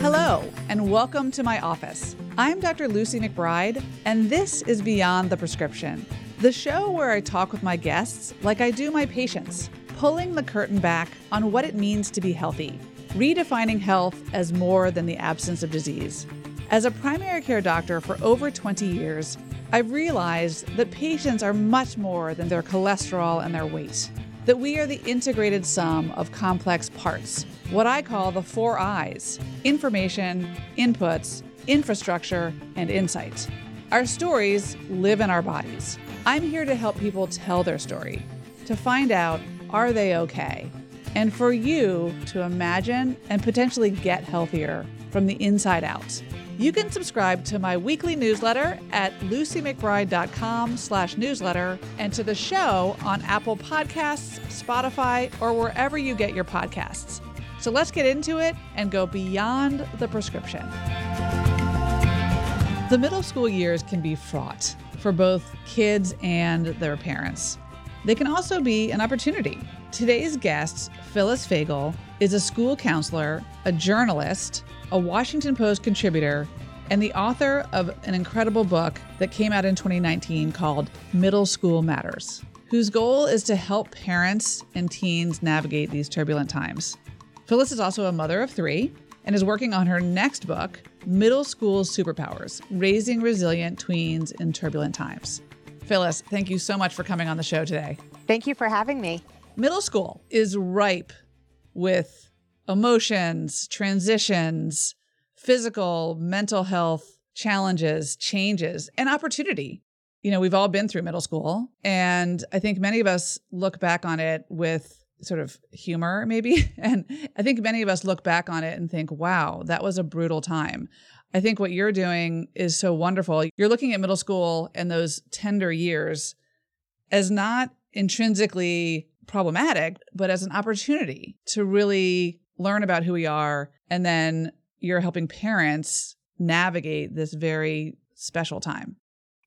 Hello, and welcome to my office. I'm Dr. Lucy McBride, and this is Beyond the Prescription, the show where I talk with my guests like I do my patients, pulling the curtain back on what it means to be healthy, redefining health as more than the absence of disease. As a primary care doctor for over 20 years, I've realized that patients are much more than their cholesterol and their weight that we are the integrated sum of complex parts, what I call the four I's information, inputs, infrastructure, and insight. Our stories live in our bodies. I'm here to help people tell their story, to find out are they okay, and for you to imagine and potentially get healthier from the inside out. You can subscribe to my weekly newsletter at lucymcbride.com slash newsletter and to the show on Apple Podcasts, Spotify, or wherever you get your podcasts. So let's get into it and go beyond the prescription. The middle school years can be fraught for both kids and their parents. They can also be an opportunity. Today's guest, Phyllis Fagell, is a school counselor, a journalist, a Washington Post contributor, and the author of an incredible book that came out in 2019 called Middle School Matters, whose goal is to help parents and teens navigate these turbulent times. Phyllis is also a mother of three and is working on her next book, Middle School Superpowers Raising Resilient Tweens in Turbulent Times. Phyllis, thank you so much for coming on the show today. Thank you for having me. Middle school is ripe with emotions, transitions, physical, mental health challenges, changes, and opportunity. You know, we've all been through middle school, and I think many of us look back on it with sort of humor, maybe. And I think many of us look back on it and think, wow, that was a brutal time. I think what you're doing is so wonderful. You're looking at middle school and those tender years as not intrinsically problematic, but as an opportunity to really learn about who we are. And then you're helping parents navigate this very special time.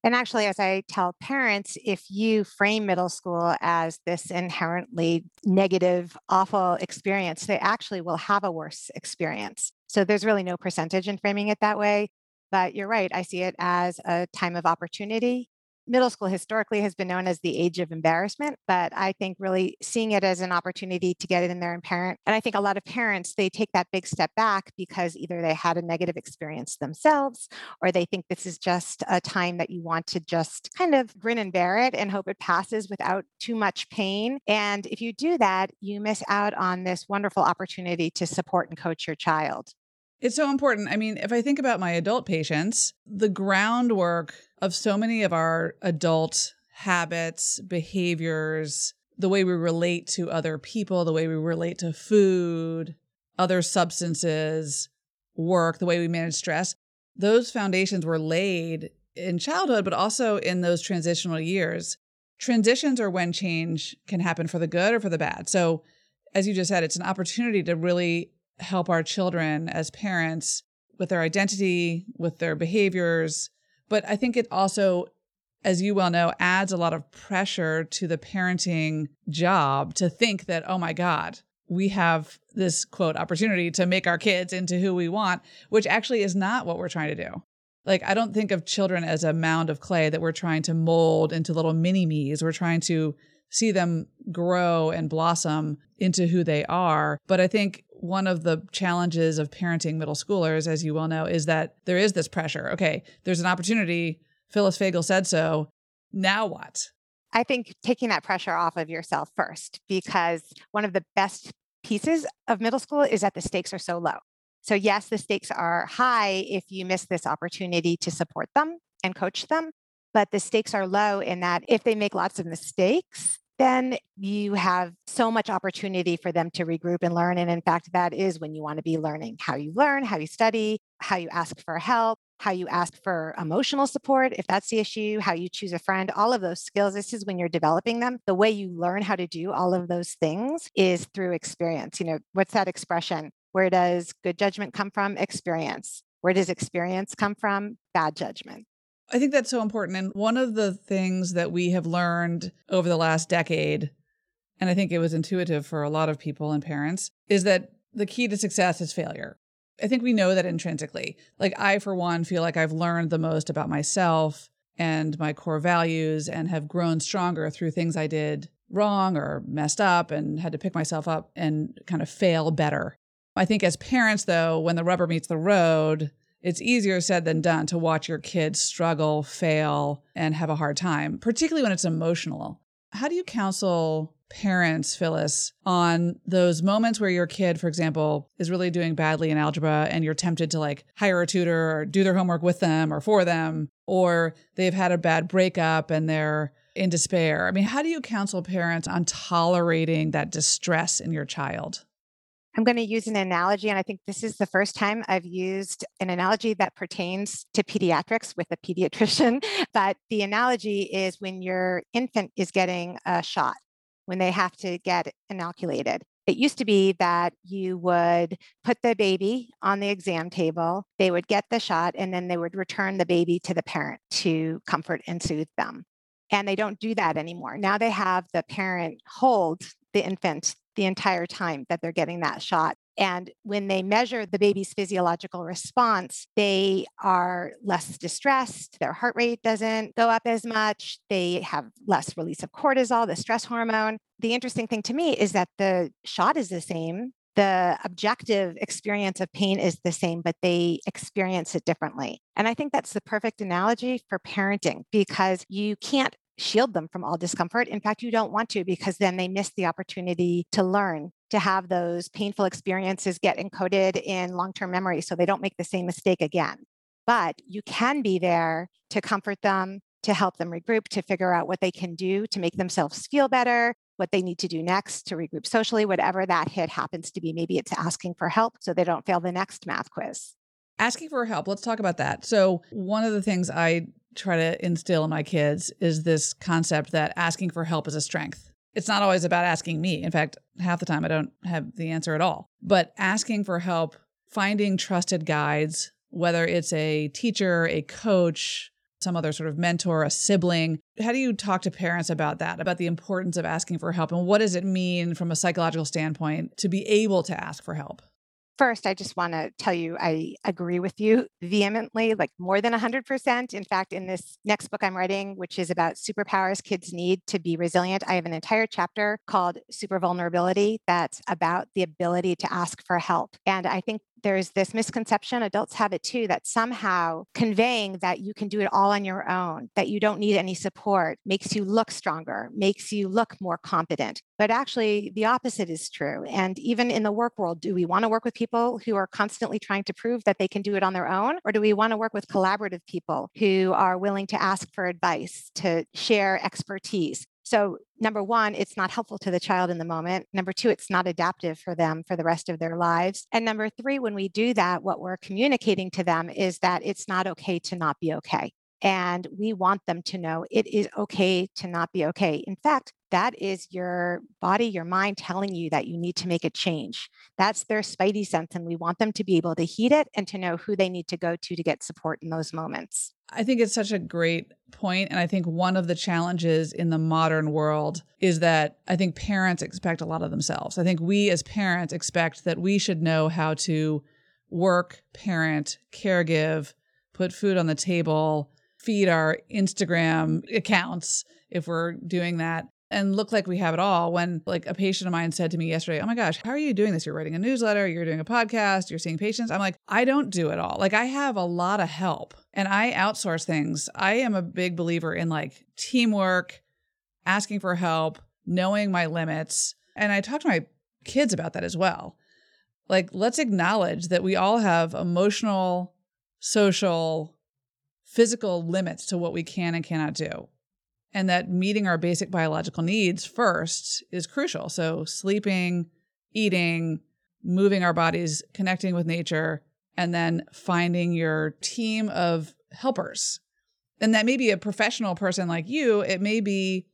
And actually, as I tell parents, if you frame middle school as this inherently negative, awful experience, they actually will have a worse experience. So there's really no percentage in framing it that way. But you're right. I see it as a time of opportunity middle school historically has been known as the age of embarrassment, but I think really seeing it as an opportunity to get it in there and parent. And I think a lot of parents, they take that big step back because either they had a negative experience themselves or they think this is just a time that you want to just kind of grin and bear it and hope it passes without too much pain. And if you do that, you miss out on this wonderful opportunity to support and coach your child. It's so important. I mean, if I think about my adult patients, the groundwork of so many of our adult habits, behaviors, the way we relate to other people, the way we relate to food, other substances, work, the way we manage stress, those foundations were laid in childhood, but also in those transitional years. Transitions are when change can happen for the good or for the bad. So, as you just said, it's an opportunity to really help our children as parents with their identity, with their behaviors. But I think it also, as you well know, adds a lot of pressure to the parenting job to think that, oh my God, we have this quote opportunity to make our kids into who we want, which actually is not what we're trying to do. Like, I don't think of children as a mound of clay that we're trying to mold into little mini me's. We're trying to see them grow and blossom into who they are. But I think one of the challenges of parenting middle schoolers, as you well know, is that there is this pressure. Okay, there's an opportunity. Phyllis Fagell said so. Now what? I think taking that pressure off of yourself first, because one of the best pieces of middle school is that the stakes are so low. So, yes, the stakes are high if you miss this opportunity to support them and coach them, but the stakes are low in that if they make lots of mistakes, then you have so much opportunity for them to regroup and learn. And in fact, that is when you want to be learning how you learn, how you study, how you ask for help, how you ask for emotional support, if that's the issue, how you choose a friend, all of those skills. This is when you're developing them. The way you learn how to do all of those things is through experience. You know, what's that expression? Where does good judgment come from? Experience. Where does experience come from? Bad judgment. I think that's so important. And one of the things that we have learned over the last decade, and I think it was intuitive for a lot of people and parents, is that the key to success is failure. I think we know that intrinsically. Like, I, for one, feel like I've learned the most about myself and my core values and have grown stronger through things I did wrong or messed up and had to pick myself up and kind of fail better. I think as parents, though, when the rubber meets the road, it's easier said than done to watch your kids struggle, fail, and have a hard time, particularly when it's emotional. How do you counsel parents, Phyllis, on those moments where your kid, for example, is really doing badly in algebra and you're tempted to like hire a tutor or do their homework with them or for them, or they've had a bad breakup and they're in despair? I mean, how do you counsel parents on tolerating that distress in your child? I'm going to use an analogy, and I think this is the first time I've used an analogy that pertains to pediatrics with a pediatrician. But the analogy is when your infant is getting a shot, when they have to get inoculated. It used to be that you would put the baby on the exam table, they would get the shot, and then they would return the baby to the parent to comfort and soothe them. And they don't do that anymore. Now they have the parent hold the infant the entire time that they're getting that shot. And when they measure the baby's physiological response, they are less distressed. Their heart rate doesn't go up as much. They have less release of cortisol, the stress hormone. The interesting thing to me is that the shot is the same. The objective experience of pain is the same, but they experience it differently. And I think that's the perfect analogy for parenting because you can't shield them from all discomfort. In fact, you don't want to because then they miss the opportunity to learn, to have those painful experiences get encoded in long term memory so they don't make the same mistake again. But you can be there to comfort them, to help them regroup, to figure out what they can do to make themselves feel better, what they need to do next to regroup socially, whatever that hit happens to be. Maybe it's asking for help so they don't fail the next math quiz. Asking for help, let's talk about that. So, one of the things I try to instill in my kids is this concept that asking for help is a strength. It's not always about asking me. In fact, half the time I don't have the answer at all. But asking for help, finding trusted guides, whether it's a teacher, a coach, some other sort of mentor, a sibling. How do you talk to parents about that, about the importance of asking for help? And what does it mean from a psychological standpoint to be able to ask for help? First, I just want to tell you I agree with you vehemently, like more than 100%. In fact, in this next book I'm writing, which is about superpowers kids need to be resilient, I have an entire chapter called Super Vulnerability that's about the ability to ask for help. And I think there's this misconception, adults have it too, that somehow conveying that you can do it all on your own, that you don't need any support, makes you look stronger, makes you look more competent. But actually, the opposite is true. And even in the work world, do we want to work with people who are constantly trying to prove that they can do it on their own? Or do we want to work with collaborative people who are willing to ask for advice, to share expertise? So, number one, it's not helpful to the child in the moment. Number two, it's not adaptive for them for the rest of their lives. And number three, when we do that, what we're communicating to them is that it's not okay to not be okay. And we want them to know it is okay to not be okay. In fact, that is your body, your mind telling you that you need to make a change. That's their spidey sense. And we want them to be able to heed it and to know who they need to go to to get support in those moments. I think it's such a great point, And I think one of the challenges in the modern world is that I think parents expect a lot of themselves. I think we as parents expect that we should know how to work, parent, caregive, put food on the table, feed our Instagram accounts if we're doing that and look like we have it all when like a patient of mine said to me yesterday oh my gosh how are you doing this? You're writing a newsletter you're doing a podcast you're seeing patients. I'm like i don't do it all. Like i have a lot of help and i outsource things. I am a big believer in like teamwork asking for help knowing my limits. And i talk to my kids about that as well. Like let's acknowledge that we all have emotional social physical limits to what we can and cannot do and that meeting our basic biological needs first is crucial. So, sleeping, eating, moving our bodies, connecting with nature, and then finding your team of helpers. And that may be a professional person like you. It may be,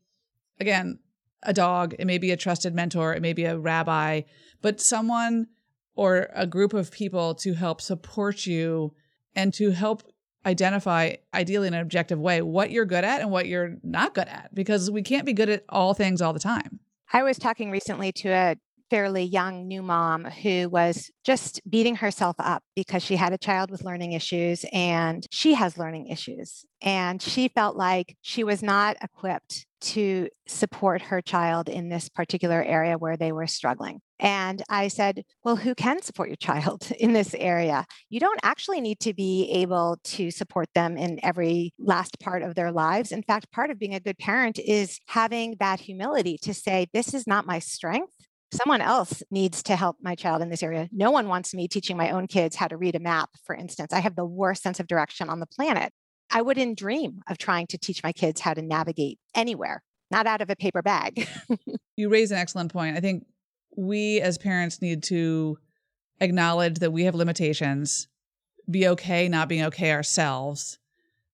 again, a dog. It may be a trusted mentor. It may be a rabbi, but someone or a group of people to help support you and to help identify ideally in an objective way what you're good at and what you're not good at because we can't be good at all things all the time. I was talking recently to a fairly young new mom who was just beating herself up because she had a child with learning issues and she has learning issues. And she felt like she was not equipped to support her child in this particular area where they were struggling. And I said, Well, who can support your child in this area? You don't actually need to be able to support them in every last part of their lives. In fact, part of being a good parent is having that humility to say, This is not my strength. Someone else needs to help my child in this area. No one wants me teaching my own kids how to read a map, for instance. I have the worst sense of direction on the planet. I wouldn't dream of trying to teach my kids how to navigate anywhere, not out of a paper bag. you raise an excellent point. I think we as parents need to acknowledge that we have limitations, be okay not being okay ourselves,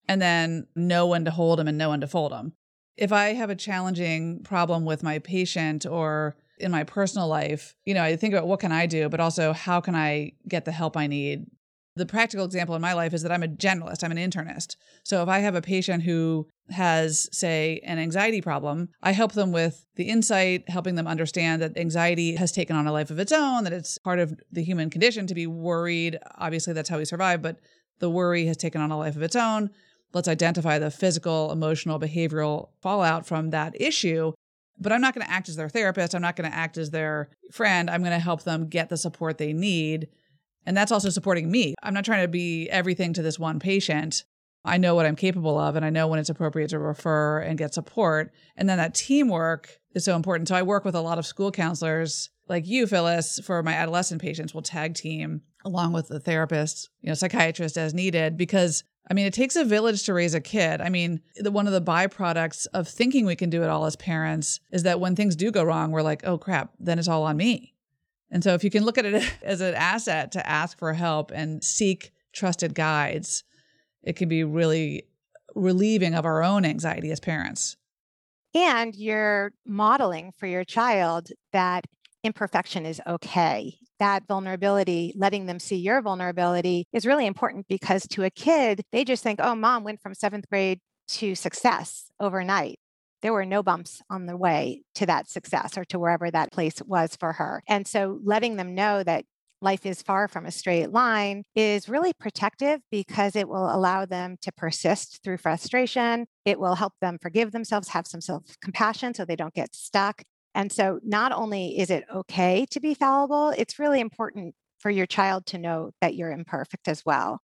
and then know when to hold them and know when to fold them. If I have a challenging problem with my patient or in my personal life, you know, I think about what can I do, but also how can I get the help I need the practical example in my life is that I'm a generalist, I'm an internist. So if I have a patient who has, say, an anxiety problem, I help them with the insight, helping them understand that anxiety has taken on a life of its own, that it's part of the human condition to be worried. Obviously, that's how we survive, but the worry has taken on a life of its own. Let's identify the physical, emotional, behavioral fallout from that issue. But I'm not going to act as their therapist. I'm not going to act as their friend. I'm going to help them get the support they need and that's also supporting me. I'm not trying to be everything to this one patient. I know what I'm capable of and I know when it's appropriate to refer and get support. And then that teamwork is so important. So I work with a lot of school counselors like you, Phyllis, for my adolescent patients. We'll tag team along with the therapist, you know, psychiatrist as needed because I mean, it takes a village to raise a kid. I mean, the, one of the byproducts of thinking we can do it all as parents is that when things do go wrong, we're like, oh crap, then it's all on me. And so if you can look at it as an asset to ask for help and seek trusted guides, it can be really relieving of our own anxiety as parents. And you're modeling for your child that imperfection is okay. That vulnerability, letting them see your vulnerability is really important because to a kid, they just think, oh, mom went from seventh grade to success overnight there were no bumps on the way to that success or to wherever that place was for her. And so letting them know that life is far from a straight line is really protective because it will allow them to persist through frustration. It will help them forgive themselves, have some self compassion so they don't get stuck. And so, not only is it okay to be fallible, it's really important for your child to know that you're imperfect as well.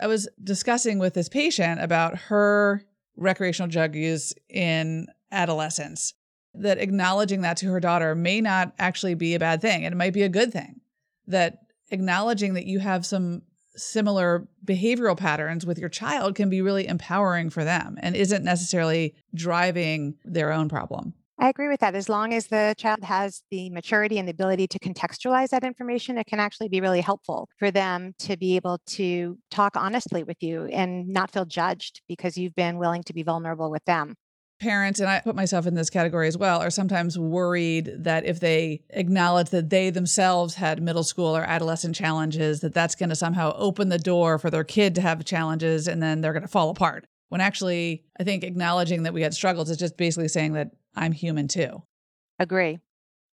I was discussing with this patient about her recreational drug use in adolescence. That acknowledging that to her daughter may not actually be a bad thing. It might be a good thing. That acknowledging that you have some similar behavioral patterns with your child can be really empowering for them and isn't necessarily driving their own problem. I agree with that. As long as the child has the maturity and the ability to contextualize that information, it can actually be really helpful for them to be able to talk honestly with you and not feel judged because you've been willing to be vulnerable with them parents, and I put myself in this category as well, are sometimes worried that if they acknowledge that they themselves had middle school or adolescent challenges, that that's going to somehow open the door for their kid to have challenges and then they're going to fall apart. When actually, I think acknowledging that we had struggles is just basically saying that I'm human too. Agree.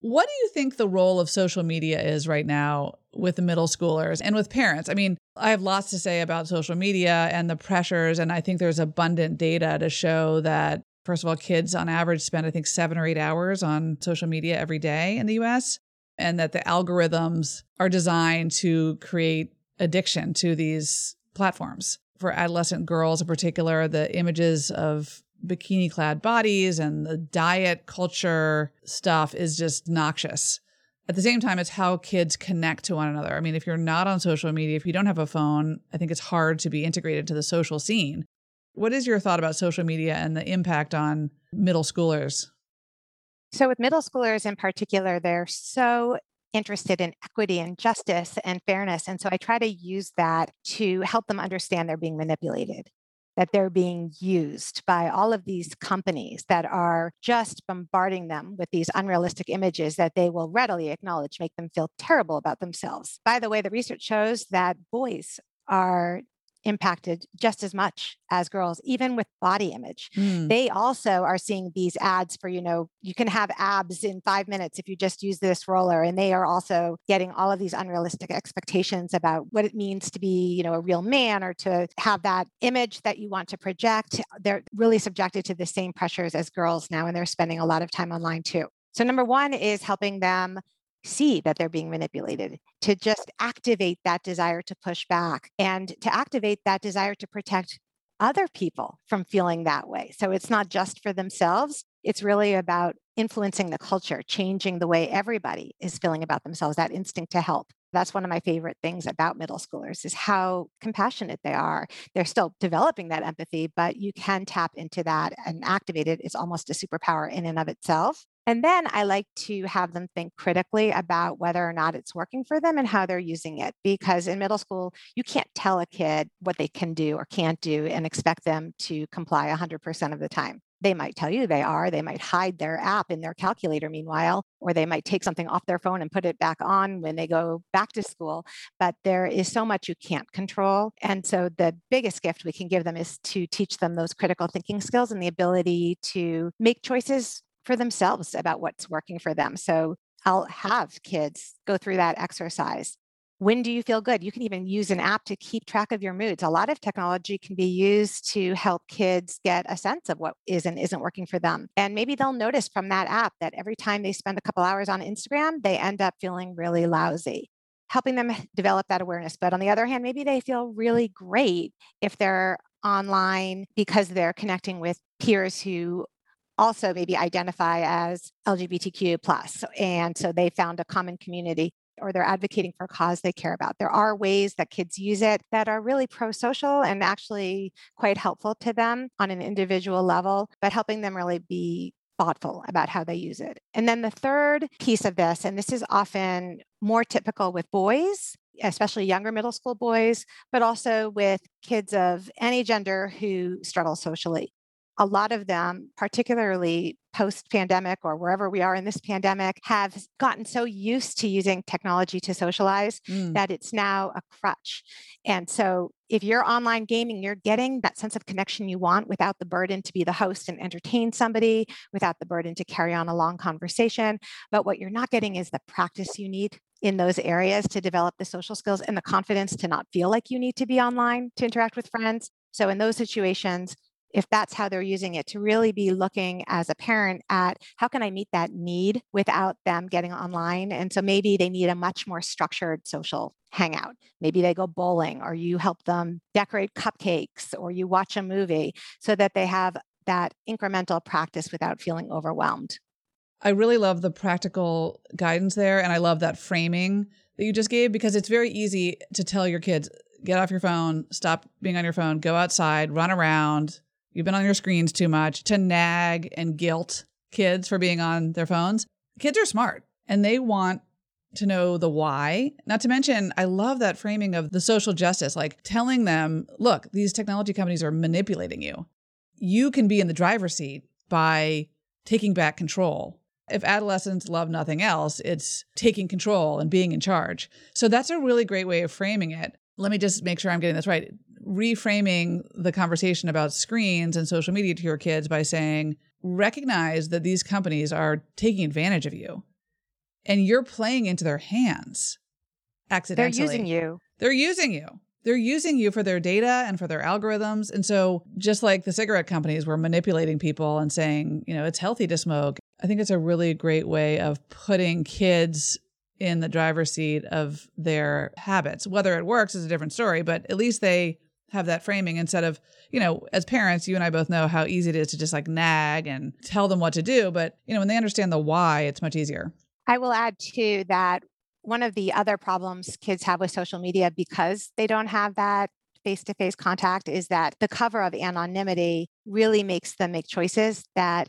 What do you think the role of social media is right now with the middle schoolers and with parents? I mean, I have lots to say about social media and the pressures, and I think there's abundant data to show that First of all, kids on average spend, I think, seven or eight hours on social media every day in the US, and that the algorithms are designed to create addiction to these platforms. For adolescent girls in particular, the images of bikini clad bodies and the diet culture stuff is just noxious. At the same time, it's how kids connect to one another. I mean, if you're not on social media, if you don't have a phone, I think it's hard to be integrated to the social scene. What is your thought about social media and the impact on middle schoolers? So, with middle schoolers in particular, they're so interested in equity and justice and fairness. And so I try to use that to help them understand they're being manipulated, that they're being used by all of these companies that are just bombarding them with these unrealistic images that they will readily acknowledge make them feel terrible about themselves. By the way, the research shows that boys are impacted just as much as girls, even with body image. Mm. They also are seeing these ads for, you know, you can have abs in five minutes if you just use this roller. And they are also getting all of these unrealistic expectations about what it means to be, you know, a real man or to have that image that you want to project. They're really subjected to the same pressures as girls now, and they're spending a lot of time online too. So, number one is helping them see that they're being manipulated, to just activate that desire to push back and to activate that desire to protect other people from feeling that way. So it's not just for themselves, it's really about influencing the culture, changing the way everybody is feeling about themselves, that instinct to help. That's one of my favorite things about middle schoolers is how compassionate they are. They're still developing that empathy, but you can tap into that and activate it. It's almost a superpower in and of itself. And then I like to have them think critically about whether or not it's working for them and how they're using it. Because in middle school, you can't tell a kid what they can do or can't do and expect them to comply 100% of the time. They might tell you they are. They might hide their app in their calculator, meanwhile, or they might take something off their phone and put it back on when they go back to school. But there is so much you can't control. And so the biggest gift we can give them is to teach them those critical thinking skills and the ability to make choices for themselves about what's working for them. So I'll have kids go through that exercise. When do you feel good? You can even use an app to keep track of your moods. A lot of technology can be used to help kids get a sense of what is and isn't working for them. And maybe they'll notice from that app that every time they spend a couple hours on Instagram, they end up feeling really lousy helping them develop that awareness. But on the other hand, maybe they feel really great if they're online because they're connecting with peers who also maybe identify as LGBTQ plus. And so they found a common community or they're advocating for a cause they care about. There are ways that kids use it that are really pro social and actually quite helpful to them on an individual level, but helping them really be thoughtful about how they use it. And then the third piece of this, and this is often more typical with boys, especially younger middle school boys, but also with kids of any gender who struggle socially a lot of them, particularly post pandemic or wherever we are in this pandemic, have gotten so used to using technology to socialize mm. that it's now a crutch. And so, if you're online gaming, you're getting that sense of connection you want without the burden to be the host and entertain somebody, without the burden to carry on a long conversation. But what you're not getting is the practice you need in those areas to develop the social skills and the confidence to not feel like you need to be online to interact with friends. So, in those situations, if that's how they're using it, to really be looking as a parent at how can I meet that need without them getting online. And so maybe they need a much more structured social hangout. Maybe they go bowling, or you help them decorate cupcakes, or you watch a movie so that they have that incremental practice without feeling overwhelmed. I really love the practical guidance there. And I love that framing that you just gave because it's very easy to tell your kids, get off your phone, stop being on your phone, go outside, run around, you've been on your screens too much, to nag and guilt kids for being on their phones. Kids are smart and they want to know the why. Not to mention, I love that framing of the social justice, like telling them, look, these technology companies are manipulating you. You can be in the driver's seat by taking back control. If adolescents love nothing else, it's taking control and being in charge. So that's a really great way of framing it. Let me just make sure I'm getting this right reframing the conversation about screens and social media to your kids by saying, recognize that these companies are taking advantage of you and you're playing into their hands accidentally. They're using you. They're using you. They're using you for their data and for their algorithms. And so, just like the cigarette companies were manipulating people and saying, you know, it's healthy to smoke, I think it's a really great way of putting kids in the driver's seat of their habits. Whether it works is a different story, but at least they have that framing instead of, you know, as parents, you and I both know how easy it is to just like nag and tell them what to do. But, you know, when they understand the why, it's much easier. I will add too that one of the other problems kids have with social media because they don't have that face to face contact is that the cover of anonymity really makes them make choices that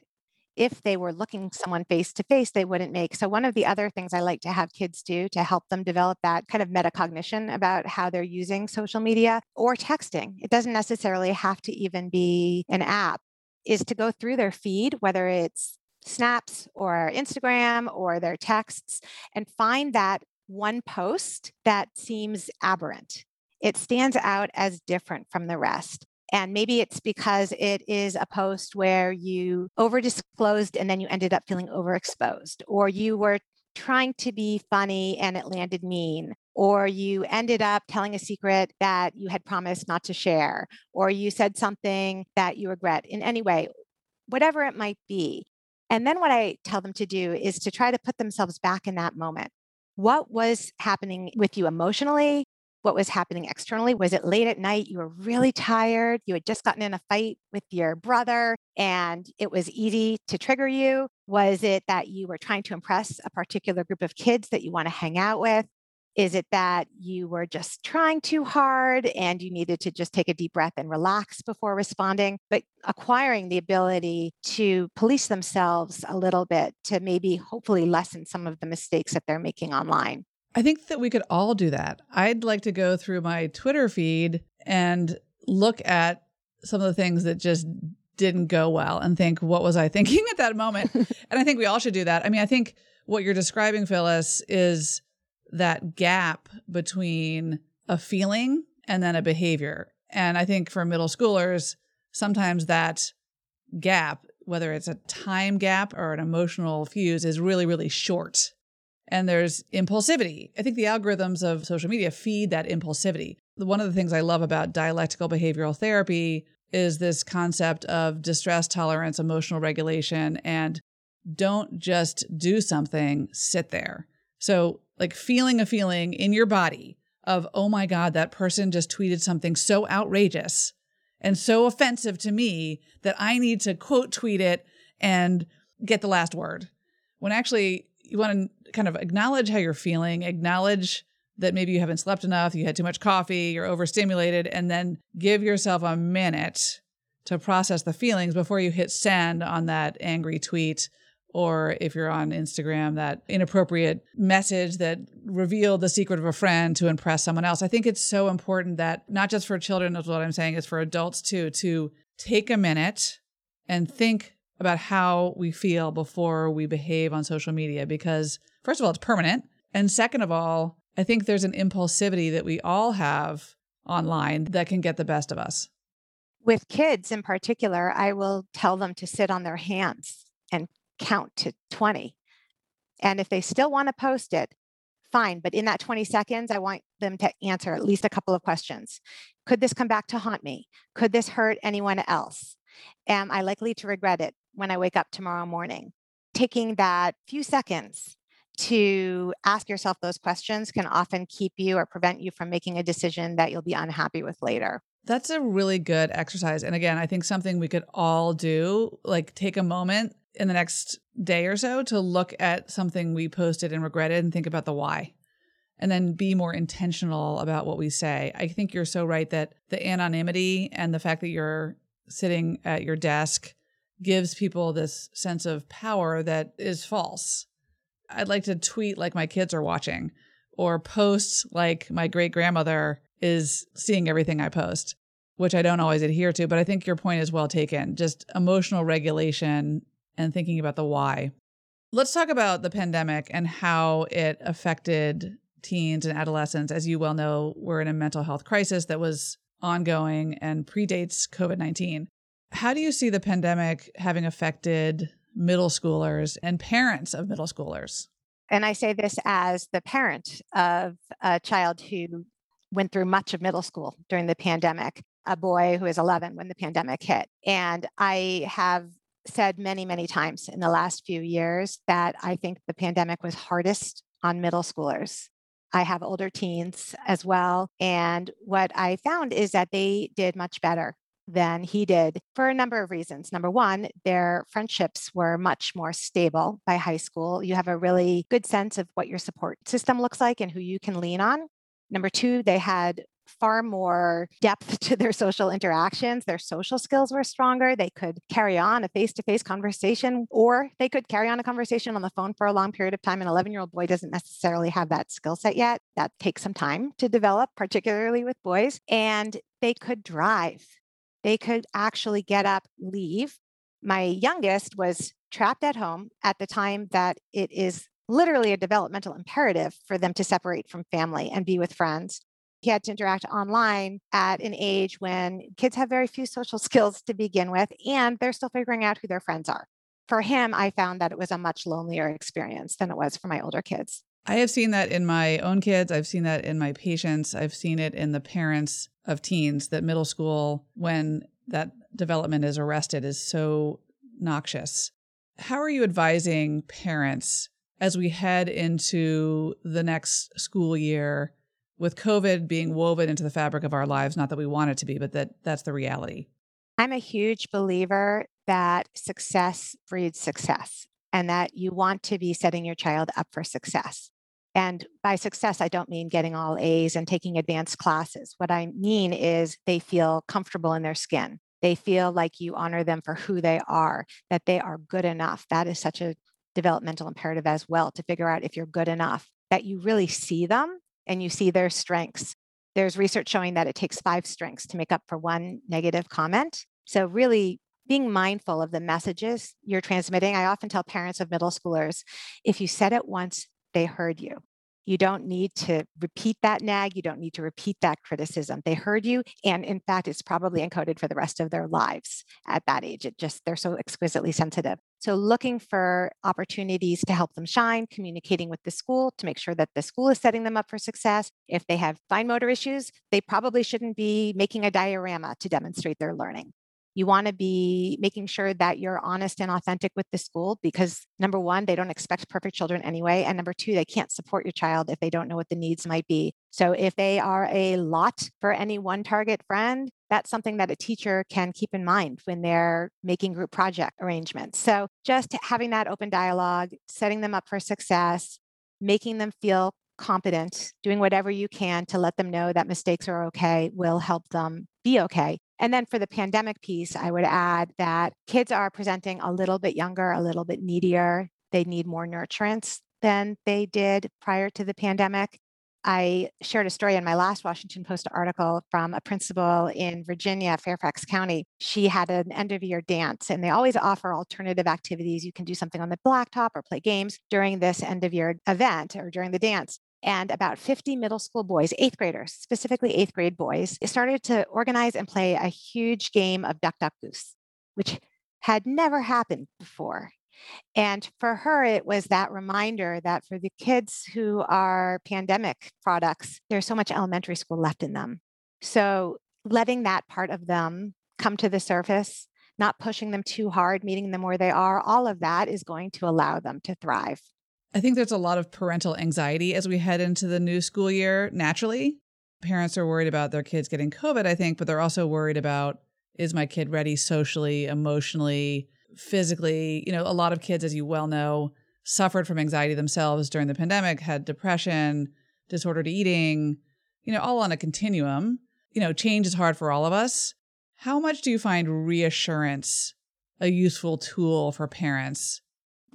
if they were looking someone face to face, they wouldn't make. So, one of the other things I like to have kids do to help them develop that kind of metacognition about how they're using social media or texting, it doesn't necessarily have to even be an app, is to go through their feed, whether it's snaps or Instagram or their texts, and find that one post that seems aberrant it stands out as different from the rest. And maybe it's because it is a post where you over disclosed and then you ended up feeling overexposed, or you were trying to be funny and it landed mean, or you ended up telling a secret that you had promised not to share, or you said something that you regret in any way, whatever it might be. And then what I tell them to do is to try to put themselves back in that moment. What was happening with you emotionally? What was happening externally? Was it late at night? You were really tired. You had just gotten in a fight with your brother and it was easy to trigger you. Was it that you were trying to impress a particular group of kids that you want to hang out with? Is it that you were just trying too hard and you needed to just take a deep breath and relax before responding? But acquiring the ability to police themselves a little bit to maybe hopefully lessen some of the mistakes that they're making online. I think that we could all do that. I'd like to go through my Twitter feed and look at some of the things that just didn't go well and think, what was I thinking at that moment? and I think we all should do that. I mean, I think what you're describing, Phyllis, is that gap between a feeling and then a behavior. And I think for middle schoolers, sometimes that gap, whether it's a time gap or an emotional fuse, is really, really short. And there's impulsivity. I think the algorithms of social media feed that impulsivity. One of the things I love about dialectical behavioral therapy is this concept of distress tolerance, emotional regulation, and don't just do something, sit there. So like feeling a feeling in your body of, oh my God, that person just tweeted something so outrageous and so offensive to me that I need to quote tweet it and get the last word. When actually you want to kind of acknowledge how you're feeling, acknowledge that maybe you haven't slept enough, you had too much coffee, you're overstimulated, and then give yourself a minute to process the feelings before you hit send on that angry tweet or if you're on Instagram, that inappropriate message that revealed the secret of a friend to impress someone else. I think it's so important that not just for children, is what I'm saying, is for adults too, to take a minute and think about how we feel before we behave on social media because, first of all, it's permanent. And second of all, I think there's an impulsivity that we all have online that can get the best of us. With kids in particular, I will tell them to sit on their hands and count to 20. And if they still want to post it, fine. But in that 20 seconds, I want them to answer at least a couple of questions. Could this come back to haunt me? Could this hurt anyone else? Am I likely to regret it when I wake up tomorrow morning? Taking that few seconds to ask yourself those questions can often keep you or prevent you from making a decision that you'll be unhappy with later. That's a really good exercise. And again, I think something we could all do, like take a moment in the next day or so to look at something we posted and regretted and think about the why and then be more intentional about what we say. I think you're so right that the anonymity and the fact that you're sitting at your desk gives people this sense of power that is false. I'd like to tweet like my kids are watching or post like my great grandmother is seeing everything I post, which I don't always adhere to. But I think your point is well taken. Just emotional regulation and thinking about the why. Let's talk about the pandemic and how it affected teens and adolescents. As you well know, we're in a mental health crisis that was ongoing and predates COVID 19. How do you see the pandemic having affected middle schoolers and parents of middle schoolers? And I say this as the parent of a child who went through much of middle school during the pandemic, a boy who is 11 when the pandemic hit. And I have said many, many times in the last few years that I think the pandemic was hardest on middle schoolers. I have older teens as well. And what I found is that they did much better than he did for a number of reasons. Number one, their friendships were much more stable by high school. You have a really good sense of what your support system looks like and who you can lean on. Number two, they had far more depth to their social interactions. Their social skills were stronger. They could carry on a face to face conversation, or they could carry on a conversation on the phone for a long period of time. An 11 year old boy doesn't necessarily have that skill set yet. That takes some time to develop, particularly with boys. And they could drive, they could actually get up, leave. My youngest was trapped at home at the time that it is literally a developmental imperative for them to separate from family and be with friends he had to interact online at an age when kids have very few social skills to begin with, and they're still figuring out who their friends are. For him, I found that it was a much lonelier experience than it was for my older kids. I have seen that in my own kids. I've seen that in my patients. I've seen it in the parents of teens that middle school, when that development is arrested, is so noxious. How are you advising parents as we head into the next school year with COVID being woven into the fabric of our lives? Not that we want it to be, but that that's the reality. I'm a huge believer that success breeds success and that you want to be setting your child up for success. And by success, I don't mean getting all A's and taking advanced classes. What I mean is they feel comfortable in their skin. They feel like you honor them for who they are, that they are good enough. That is such a developmental imperative as well to figure out if you're good enough, that you really see them and you see their strengths. There's research showing that it takes five strengths to make up for one negative comment. So, really being mindful of the messages you're transmitting. I often tell parents of middle schoolers if you said it once, they heard you. You don't need to repeat that nag. You don't need to repeat that criticism. They heard you. And in fact, it's probably encoded for the rest of their lives at that age. It just, they're so exquisitely sensitive. So, looking for opportunities to help them shine, communicating with the school to make sure that the school is setting them up for success. If they have fine motor issues, they probably shouldn't be making a diorama to demonstrate their learning. You want to be making sure that you're honest and authentic with the school because number one, they don't expect perfect children anyway. And number two, they can't support your child if they don't know what the needs might be. So if they are a lot for any one target friend, that's something that a teacher can keep in mind when they're making group project arrangements. So just having that open dialogue, setting them up for success, making them feel competent, doing whatever you can to let them know that mistakes are okay will help them be okay. And then for the pandemic piece, I would add that kids are presenting a little bit younger, a little bit needier. They need more nurturance than they did prior to the pandemic. I shared a story in my last Washington Post article from a principal in Virginia, Fairfax County. She had an end of year dance, and they always offer alternative activities. You can do something on the blacktop or play games during this end of year event or during the dance and about 50 middle school boys, eighth graders, specifically eighth grade boys, started to organize and play a huge game of Duck Duck Goose, which had never happened before. And for her, it was that reminder that for the kids who are pandemic products, there's so much elementary school left in them. So letting that part of them come to the surface, not pushing them too hard, meeting them where they are, all of that is going to allow them to thrive. I think there's a lot of parental anxiety as we head into the new school year naturally. Parents are worried about their kids getting COVID, I think, but they're also worried about is my kid ready socially, emotionally, physically? You know, a lot of kids, as you well know, suffered from anxiety themselves during the pandemic, had depression, disordered eating, you know, all on a continuum. You know, change is hard for all of us. How much do you find reassurance a useful tool for parents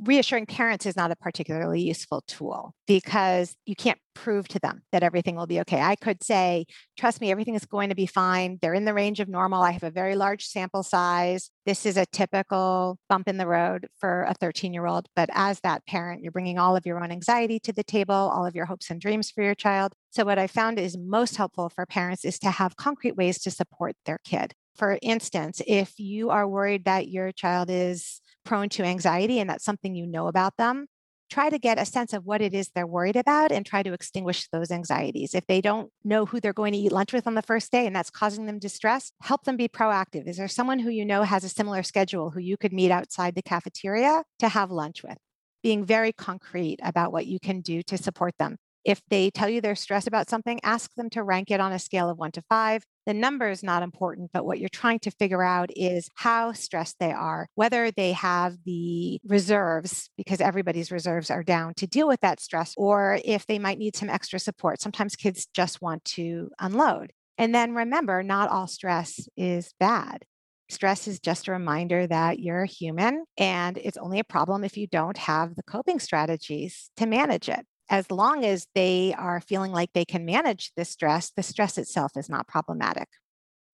reassuring parents is not a particularly useful tool because you can't prove to them that everything will be okay. I could say, trust me, everything is going to be fine. They're in the range of normal. I have a very large sample size. This is a typical bump in the road for a 13 year old. But as that parent, you're bringing all of your own anxiety to the table, all of your hopes and dreams for your child. So, what I found is most helpful for parents is to have concrete ways to support their kid. For instance, if you are worried that your child is prone to anxiety and that's something you know about them, try to get a sense of what it is they're worried about and try to extinguish those anxieties. If they don't know who they're going to eat lunch with on the first day and that's causing them distress, help them be proactive. Is there someone who you know has a similar schedule who you could meet outside the cafeteria to have lunch with? Being very concrete about what you can do to support them. If they tell you they're stressed about something, ask them to rank it on a scale of one to five. The number is not important, but what you're trying to figure out is how stressed they are, whether they have the reserves, because everybody's reserves are down to deal with that stress, or if they might need some extra support. Sometimes kids just want to unload. And then remember, not all stress is bad. Stress is just a reminder that you're human and it's only a problem if you don't have the coping strategies to manage it as long as they are feeling like they can manage the stress, the stress itself is not problematic.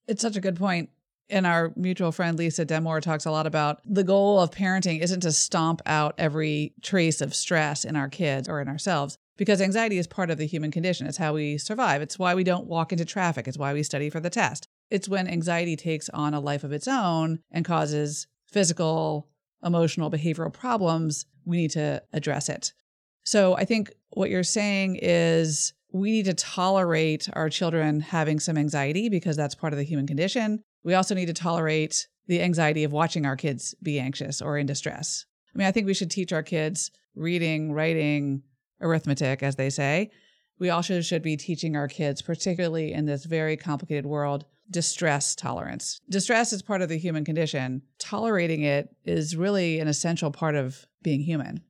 It's such a good point. And our mutual friend Lisa Damour talks a lot about the goal of parenting isn't to stomp out every trace of stress in our kids or in ourselves. because anxiety is part of the human condition. It's how we survive. It's why we don't walk into traffic. It's why we study for the test. It's when anxiety takes on a life of its own and causes physical, emotional, behavioral problems. We need to address it. So I think what you're saying is we need to tolerate our children having some anxiety because that's part of the human condition. We also need to tolerate the anxiety of watching our kids be anxious or in distress. I mean, I think we should teach our kids reading, writing, arithmetic, as they say. We also should be teaching our kids, particularly in this very complicated world, distress tolerance. Distress is part of the human condition. Tolerating it is really an essential part of being human.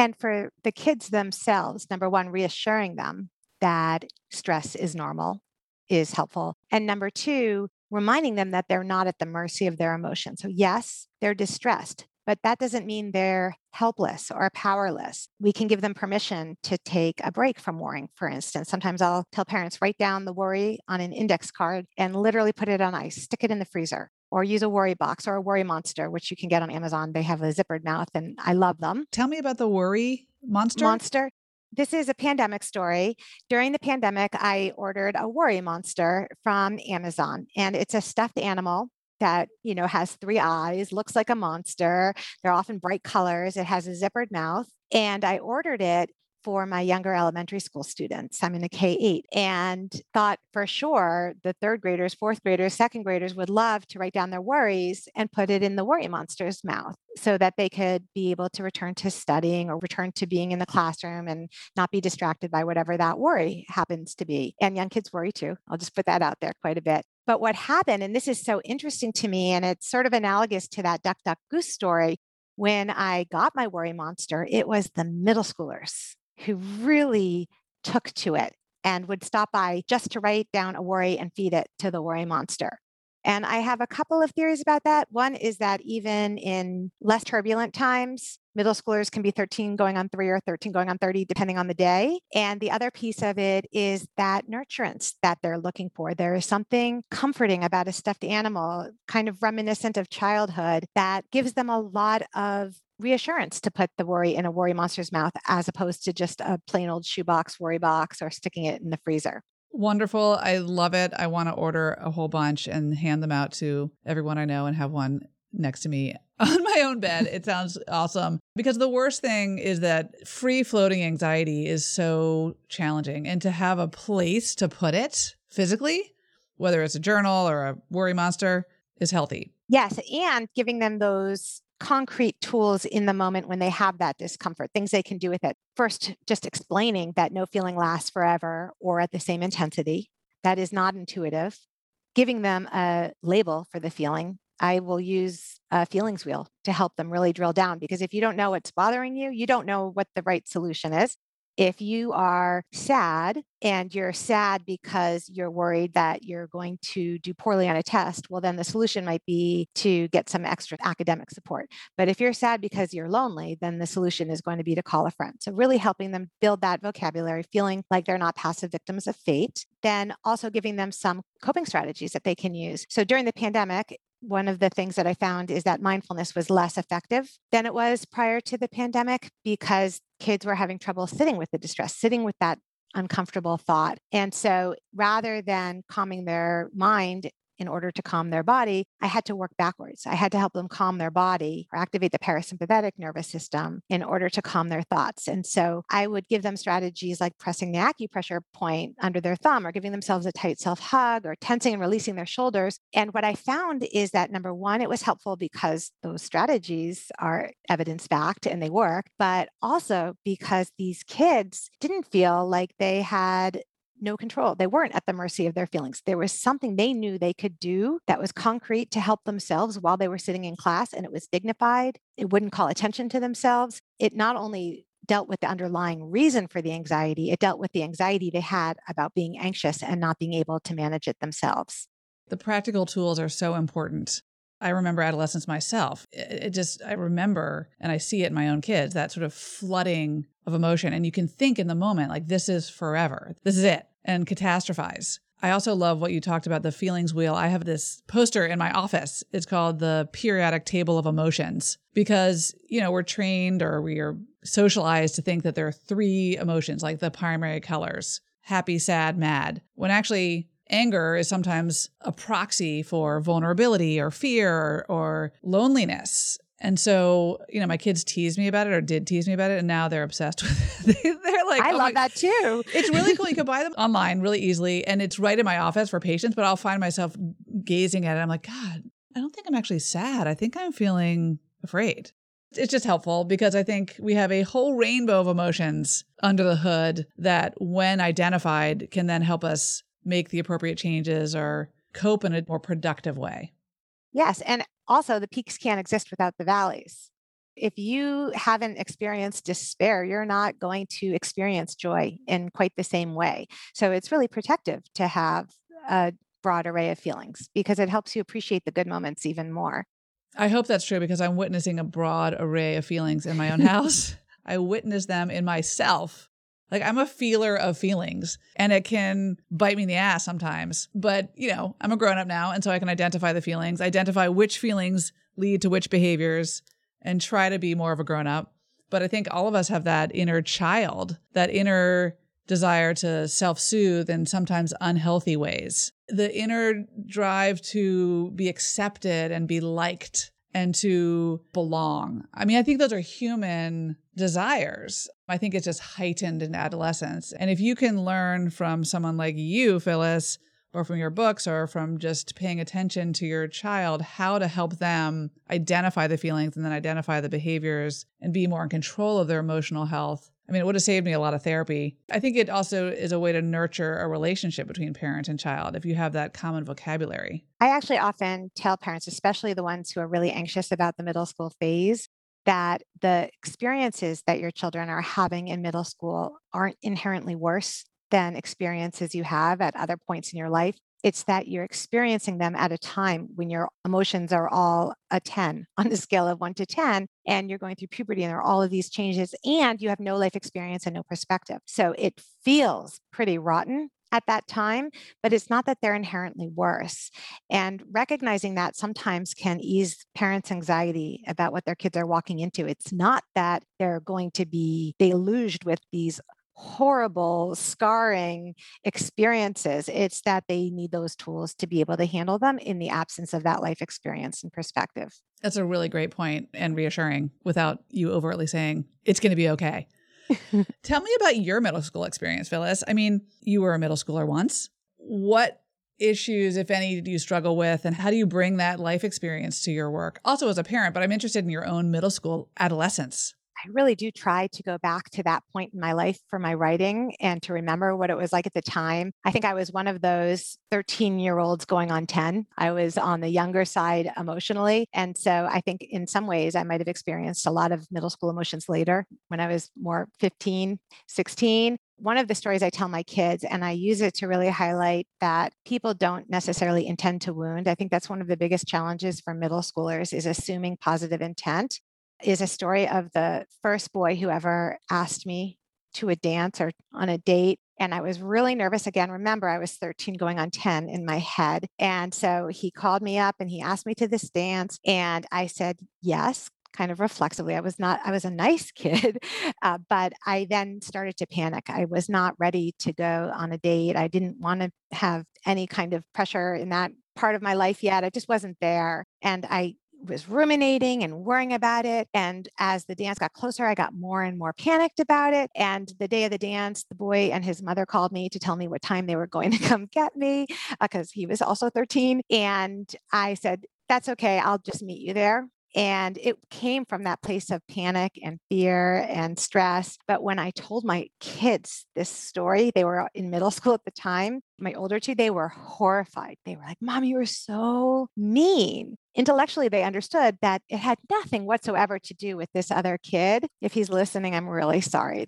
And for the kids themselves, number one, reassuring them that stress is normal is helpful. And number two, reminding them that they're not at the mercy of their emotions. So, yes, they're distressed, but that doesn't mean they're helpless or powerless. We can give them permission to take a break from worrying, for instance. Sometimes I'll tell parents write down the worry on an index card and literally put it on ice, stick it in the freezer. Or use a worry box or a worry monster, which you can get on Amazon. They have a zippered mouth and I love them. Tell me about the worry monster. Monster this is a pandemic story. During the pandemic, I ordered a worry monster from Amazon, and it's a stuffed animal that you know has three eyes looks like a monster they're often bright colors it has a zippered mouth and i ordered it for my younger elementary school students. I'm in a K 8 and thought for sure the third graders, fourth graders, second graders would love to write down their worries and put it in the worry monster's mouth so that they could be able to return to studying or return to being in the classroom and not be distracted by whatever that worry happens to be. And young kids worry too. I'll just put that out there quite a bit. But what happened, and this is so interesting to me, and it's sort of analogous to that Duck Duck Goose story. When I got my worry monster, it was the middle schoolers who really took to it and would stop by just to write down a worry and feed it to the worry monster. And I have a couple of theories about that. One is that even in less turbulent times, middle schoolers can be 13 going on three or 13 going on 30, depending on the day. And the other piece of it is that nurturance that they're looking for. There is something comforting about a stuffed animal, kind of reminiscent of childhood, that gives them a lot of reassurance to put the worry in a worry monster's mouth as opposed to just a plain old shoebox worry box or sticking it in the freezer. Wonderful. I love it. I want to order a whole bunch and hand them out to everyone I know and have one next to me on my own bed. It sounds awesome. Because the worst thing is that free floating anxiety is so challenging. And to have a place to put it physically, whether it's a journal or a worry monster, is healthy. Yes. And giving them those concrete tools in the moment when they have that discomfort, things they can do with it. First, just explaining that no feeling lasts forever or at the same intensity. That is not intuitive. Giving them a label for the feeling. I will use a feelings wheel to help them really drill down because if you don't know what's bothering you, you don't know what the right solution is. If you are sad and you're sad because you're worried that you're going to do poorly on a test, well, then the solution might be to get some extra academic support. But if you're sad because you're lonely, then the solution is going to be to call a friend. So, really helping them build that vocabulary, feeling like they're not passive victims of fate, then also giving them some coping strategies that they can use. So, during the pandemic, one of the things that I found is that mindfulness was less effective than it was prior to the pandemic because kids were having trouble sitting with the distress, sitting with that uncomfortable thought. And so rather than calming their mind in order to calm their body, I had to work backwards. I had to help them calm their body or activate the parasympathetic nervous system in order to calm their thoughts. And so I would give them strategies like pressing the acupressure point under their thumb or giving themselves a tight self hug or tensing and releasing their shoulders. And what I found is that number one, it was helpful because those strategies are evidence backed and they work, but also because these kids didn't feel like they had no control. They weren't at the mercy of their feelings. There was something they knew they could do that was concrete to help themselves while they were sitting in class, and it was dignified. It wouldn't call attention to themselves. It not only dealt with the underlying reason for the anxiety, it dealt with the anxiety they had about being anxious and not being able to manage it themselves. The practical tools are so important. I remember adolescence myself. It, just, I remember, and I see it in my own kids, that sort of flooding of emotion. And you can think in the moment, like, this is forever. This is it and catastrophize. I also love what you talked about the feelings wheel. I have this poster in my office. It's called the periodic table of emotions because, you know, we're trained or we are socialized to think that there are three emotions, like the primary colors happy, sad, mad, when actually anger is sometimes a proxy for vulnerability or fear or loneliness. And so, you know, my kids tease me about it or did tease me about it, and now they're obsessed with it. they're like, I oh love my- that too. It's really cool. You can buy them online really easily, and it's right in my office for patients. But I'll find myself gazing at it. I'm like, God, I don't think I'm actually sad. I think I'm feeling afraid. It's just helpful because I think we have a whole rainbow of emotions under the hood that, when identified, can then help us make the appropriate changes or cope in a more productive way. Yes. And also, the peaks can't exist without the valleys. If you haven't experienced despair, you're not going to experience joy in quite the same way. So, it's really protective to have a broad array of feelings because it helps you appreciate the good moments even more. I hope that's true because I'm witnessing a broad array of feelings in my own house. I witness them in myself. Like I'm a feeler of feelings and it can bite me in the ass sometimes. But, you know, I'm a grown up now and so I can identify the feelings, identify which feelings lead to which behaviors and try to be more of a grown up. But I think all of us have that inner child, that inner desire to self soothe in sometimes unhealthy ways. The inner drive to be accepted and be liked and to belong. I mean, I think those are human desires. I think it's just heightened in adolescence. And if you can learn from someone like you, Phyllis, or from your books or from just paying attention to your child, how to help them identify the feelings and then identify the behaviors and be more in control of their emotional health. I mean, it would have saved me a lot of therapy. I think it also is a way to nurture a relationship between parent and child if you have that common vocabulary. I actually often tell parents, especially the ones who are really anxious about the middle school phase, that the experiences that your children are having in middle school aren't inherently worse than experiences you have at other points in your life. It's that you're experiencing them at a time when your emotions are all a 10 on the scale of one to 10, and you're going through puberty and there are all of these changes, and you have no life experience and no perspective. So it feels pretty rotten at that time, but it's not that they're inherently worse. And recognizing that sometimes can ease parents' anxiety about what their kids are walking into. It's not that they're going to be deluged with these horrible, scarring experiences. It's that they need those tools to be able to handle them in the absence of that life experience and perspective. That's a really great point and reassuring without you overtly saying it's going to be okay. Tell me about your middle school experience, Phyllis. I mean, you were a middle schooler once. What issues, if any, do you struggle with, and how do you bring that life experience to your work? Also, as a parent, but I'm interested in your own middle school adolescence. I really do try to go back to that point in my life for my writing and to remember what it was like at the time. I think I was one of those 13 year olds going on 10. I was on the younger side emotionally. And so I think in some ways I might have experienced a lot of middle school emotions later when I was more 15, 16 one of the stories I tell my kids, and I use it to really highlight that people don't necessarily intend to wound. I think that's one of the biggest challenges for middle schoolers is assuming positive intent is a story of the first boy who ever asked me to a dance or on a date. And I was really nervous again. Remember, I was 13 going on 10 in my head. And so he called me up and he asked me to this dance. And I said, yes, kind of reflexively. I was not, I was a nice kid, uh, but I then started to panic. I was not ready to go on a date. I didn't want to have any kind of pressure in that part of my life yet. I just wasn't there. And I was ruminating and worrying about it. And as the dance got closer, I got more and more panicked about it. And the day of the dance, the boy and his mother called me to tell me what time they were going to come get me because uh, he was also 13. And I said, That's okay. I'll just meet you there. And it came from that place of panic and fear and stress. But when I told my kids this story, they were in middle school at the time, my older two, they were horrified. They were like, Mom, you were so mean. Intellectually, they understood that it had nothing whatsoever to do with this other kid. If he's listening, I'm really sorry.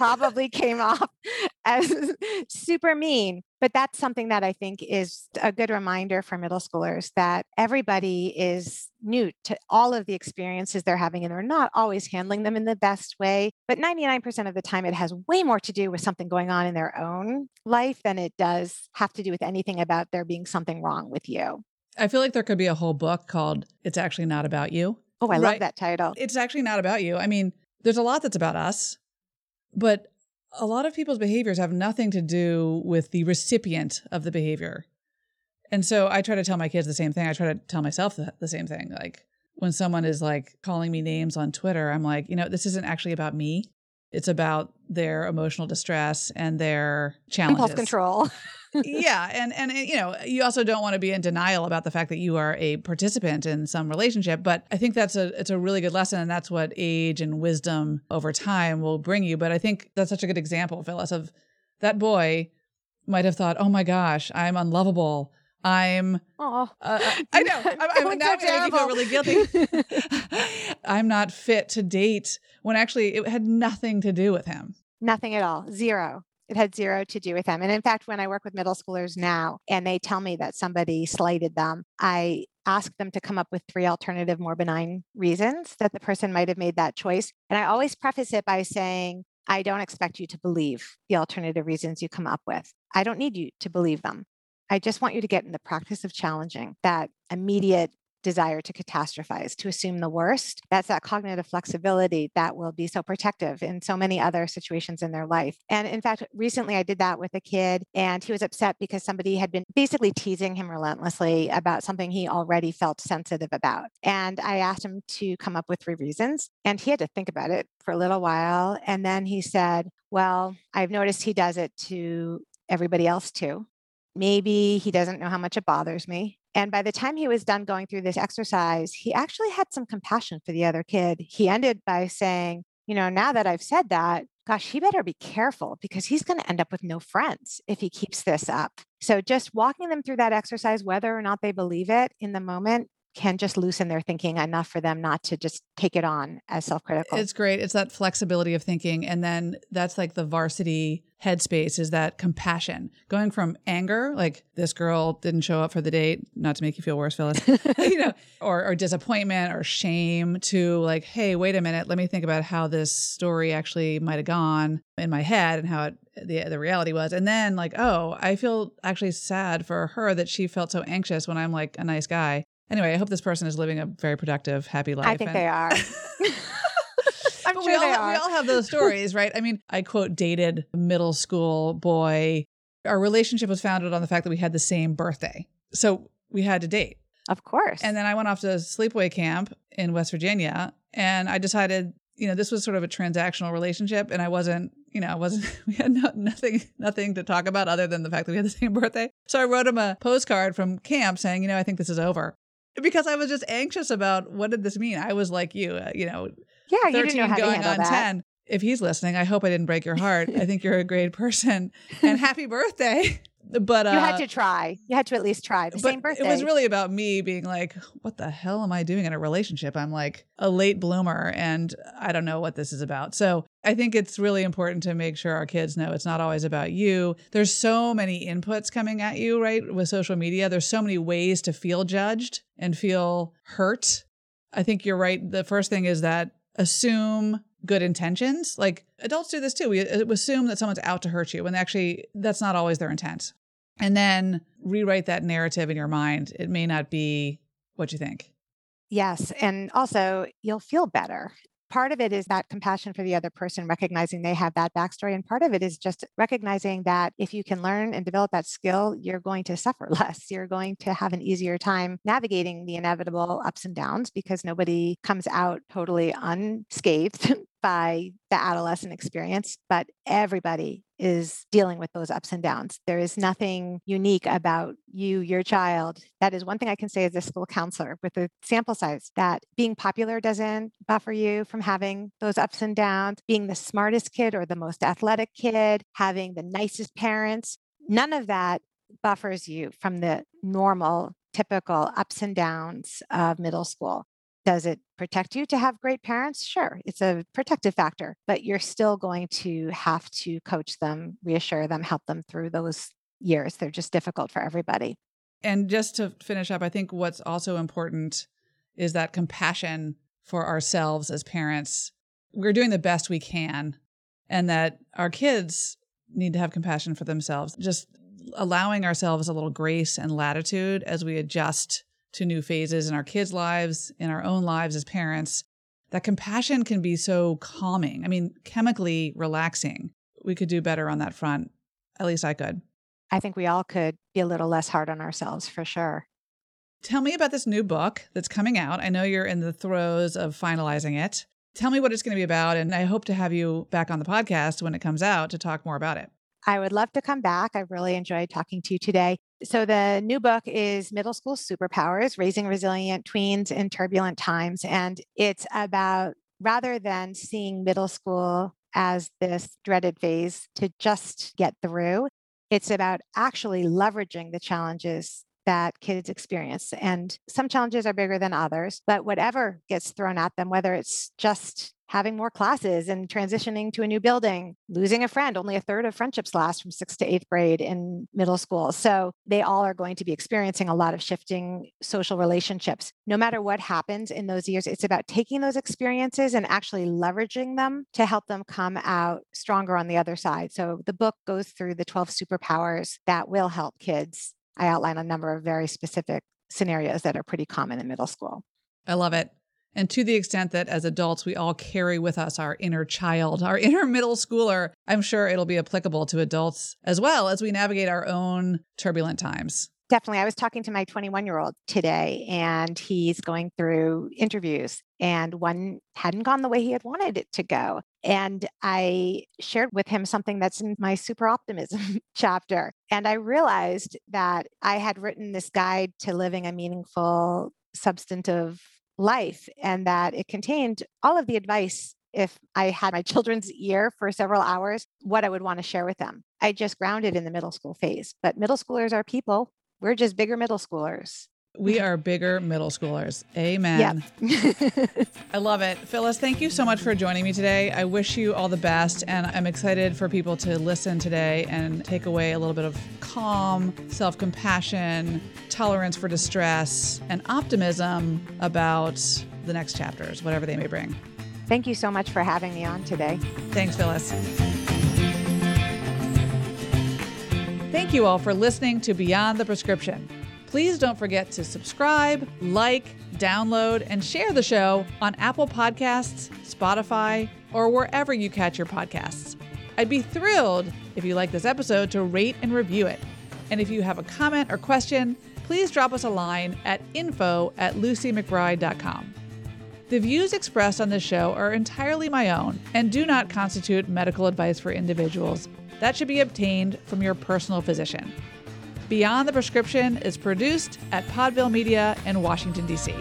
Probably came off as super mean. But that's something that I think is a good reminder for middle schoolers that everybody is new to all of the experiences they're having, and they're not always handling them in the best way. But 99% of the time, it has way more to do with something going on in their own life than it does have to do with anything about there being something wrong with you. I feel like there could be a whole book called It's Actually Not About You. Oh, I right? love that title. It's actually not about you. I mean, there's a lot that's about us, but a lot of people's behaviors have nothing to do with the recipient of the behavior. And so I try to tell my kids the same thing. I try to tell myself the, the same thing. Like when someone is like calling me names on Twitter, I'm like, you know, this isn't actually about me. It's about their emotional distress and their challenges. Impulse control. yeah, and and eh, you know, eh, you also don't want to be in denial about the fact that you are a participant in some relationship, but I think that's a it's a really good lesson and that's what age and wisdom over time will bring you, but I think that's such a good example, Phyllis, of that boy might have thought, "Oh my gosh, I'm unlovable." I'm. Oh, uh, uh I know. I'm, I'm now making feel really guilty. I'm not fit to date when actually it had nothing to do with him. Nothing at all. Zero. It had zero to do with them. And in fact, when I work with middle schoolers now and they tell me that somebody slighted them, I ask them to come up with three alternative, more benign reasons that the person might have made that choice. And I always preface it by saying, I don't expect you to believe the alternative reasons you come up with. I don't need you to believe them. I just want you to get in the practice of challenging that immediate desire to catastrophize, to assume the worst. That's that cognitive flexibility that will be so protective in so many other situations in their life. And in fact, recently I did that with a kid, and he was upset because somebody had been basically teasing him relentlessly about something he already felt sensitive about. And I asked him to come up with three reasons, and he had to think about it for a little while. And then he said, Well, I've noticed he does it to everybody else too. Maybe he doesn't know how much it bothers me. And by the time he was done going through this exercise, he actually had some compassion for the other kid. He ended by saying, You know, now that I've said that, gosh, he better be careful because he's going to end up with no friends if he keeps this up. So just walking them through that exercise, whether or not they believe it in the moment, can just loosen their thinking enough for them not to just take it on as self critical. It's great. It's that flexibility of thinking. And then that's like the varsity headspace is that compassion going from anger, like this girl didn't show up for the date, not to make you feel worse, Phyllis, you know, or, or disappointment or shame to like, hey, wait a minute, let me think about how this story actually might have gone in my head and how it, the, the reality was. And then like, oh, I feel actually sad for her that she felt so anxious when I'm like a nice guy Anyway, I hope this person is living a very productive, happy life. I think and- they are. I'm but sure we all, they are. we all have those stories, right? I mean, I quote dated a middle school boy. Our relationship was founded on the fact that we had the same birthday. So we had to date. Of course. And then I went off to sleepaway camp in West Virginia and I decided, you know, this was sort of a transactional relationship and I wasn't, you know, I wasn't we had no, nothing nothing to talk about other than the fact that we had the same birthday. So I wrote him a postcard from camp saying, you know, I think this is over because I was just anxious about what did this mean. I was like you, uh, you know, yeah, you thirteen know going on that. ten. If he's listening, I hope I didn't break your heart. I think you're a great person, and happy birthday. But uh, you had to try. You had to at least try the same birthday. It was really about me being like, "What the hell am I doing in a relationship?" I'm like a late bloomer, and I don't know what this is about. So I think it's really important to make sure our kids know it's not always about you. There's so many inputs coming at you, right? With social media, there's so many ways to feel judged and feel hurt. I think you're right. The first thing is that assume good intentions. Like adults do this too. We uh, assume that someone's out to hurt you when actually that's not always their intent and then rewrite that narrative in your mind. It may not be what you think. Yes. And also, you'll feel better. Part of it is that compassion for the other person, recognizing they have that backstory. And part of it is just recognizing that if you can learn and develop that skill, you're going to suffer less. You're going to have an easier time navigating the inevitable ups and downs because nobody comes out totally unscathed by the adolescent experience, but everybody is dealing with those ups and downs. There is nothing unique about you, your child. That is one thing I can say as a school counselor with a sample size that being popular doesn't buffer you from having those ups and downs, being the smartest kid or the most athletic kid, having the nicest parents. None of that buffers you from the normal, typical ups and downs of middle school. Does it protect you to have great parents? Sure, it's a protective factor, but you're still going to have to coach them, reassure them, help them through those years. They're just difficult for everybody. And just to finish up, I think what's also important is that compassion for ourselves as parents. We're doing the best we can, and that our kids need to have compassion for themselves. Just allowing ourselves a little grace and latitude as we adjust to new phases in our kids' lives, in our own lives as parents. that compassion can be so calming. I mean, chemically relaxing. We could do better on that front. At least I could. I think we all could be a little less hard on ourselves for sure. Tell me about this new book that's coming out. I know you're in the throes of finalizing it. Tell me what it's going to be about, and I hope to have you back on the podcast when it comes out to talk more about it. I would love to come back. I really enjoyed talking to you today. So, the new book is Middle School Superpowers Raising Resilient Tweens in Turbulent Times. And it's about rather than seeing middle school as this dreaded phase to just get through, it's about actually leveraging the challenges that kids experience. And some challenges are bigger than others, but whatever gets thrown at them, whether it's just having more classes and transitioning to a new building, losing a friend, only a third of friendships last from sixth to eighth grade in middle school. So they all are going to be experiencing a lot of shifting social relationships. No matter what happens in those years, it's about taking those experiences and actually leveraging them to help them come out stronger on the other side. So the book goes through the 12 superpowers that will help kids I outline a number of very specific scenarios that are pretty common in middle school. I love it. And to the extent that as adults, we all carry with us our inner child, our inner middle schooler, I'm sure it'll be applicable to adults as well as we navigate our own turbulent times. Definitely. I was talking to my 21 year old today, and he's going through interviews, and one hadn't gone the way he had wanted it to go. And I shared with him something that's in my super optimism chapter. And I realized that I had written this guide to living a meaningful, substantive life, and that it contained all of the advice if I had my children's ear for several hours, what I would want to share with them. I just grounded in the middle school phase, but middle schoolers are people we're just bigger middle schoolers. We are bigger middle schoolers. Amen. Yep. I love it. Phyllis, thank you so much for joining me today. I wish you all the best, and I'm excited for people to listen today and take away a little bit of calm, self compassion, tolerance for distress, and optimism about the next chapters, whatever they may bring. Thank you so much for having me on today. Thanks, Phyllis. Thank you all for listening to Beyond the Prescription. Please don't forget to subscribe, like, download, and share the show on Apple Podcasts, Spotify, or wherever you catch your podcasts. I'd be thrilled if you like this episode to rate and review it. And if you have a comment or question, please drop us a line at info at lucymcbride.com. The views expressed on this show are entirely my own and do not constitute medical advice for individuals that should be obtained from your personal physician. Beyond the Prescription is produced at Podville Media in Washington, D.C.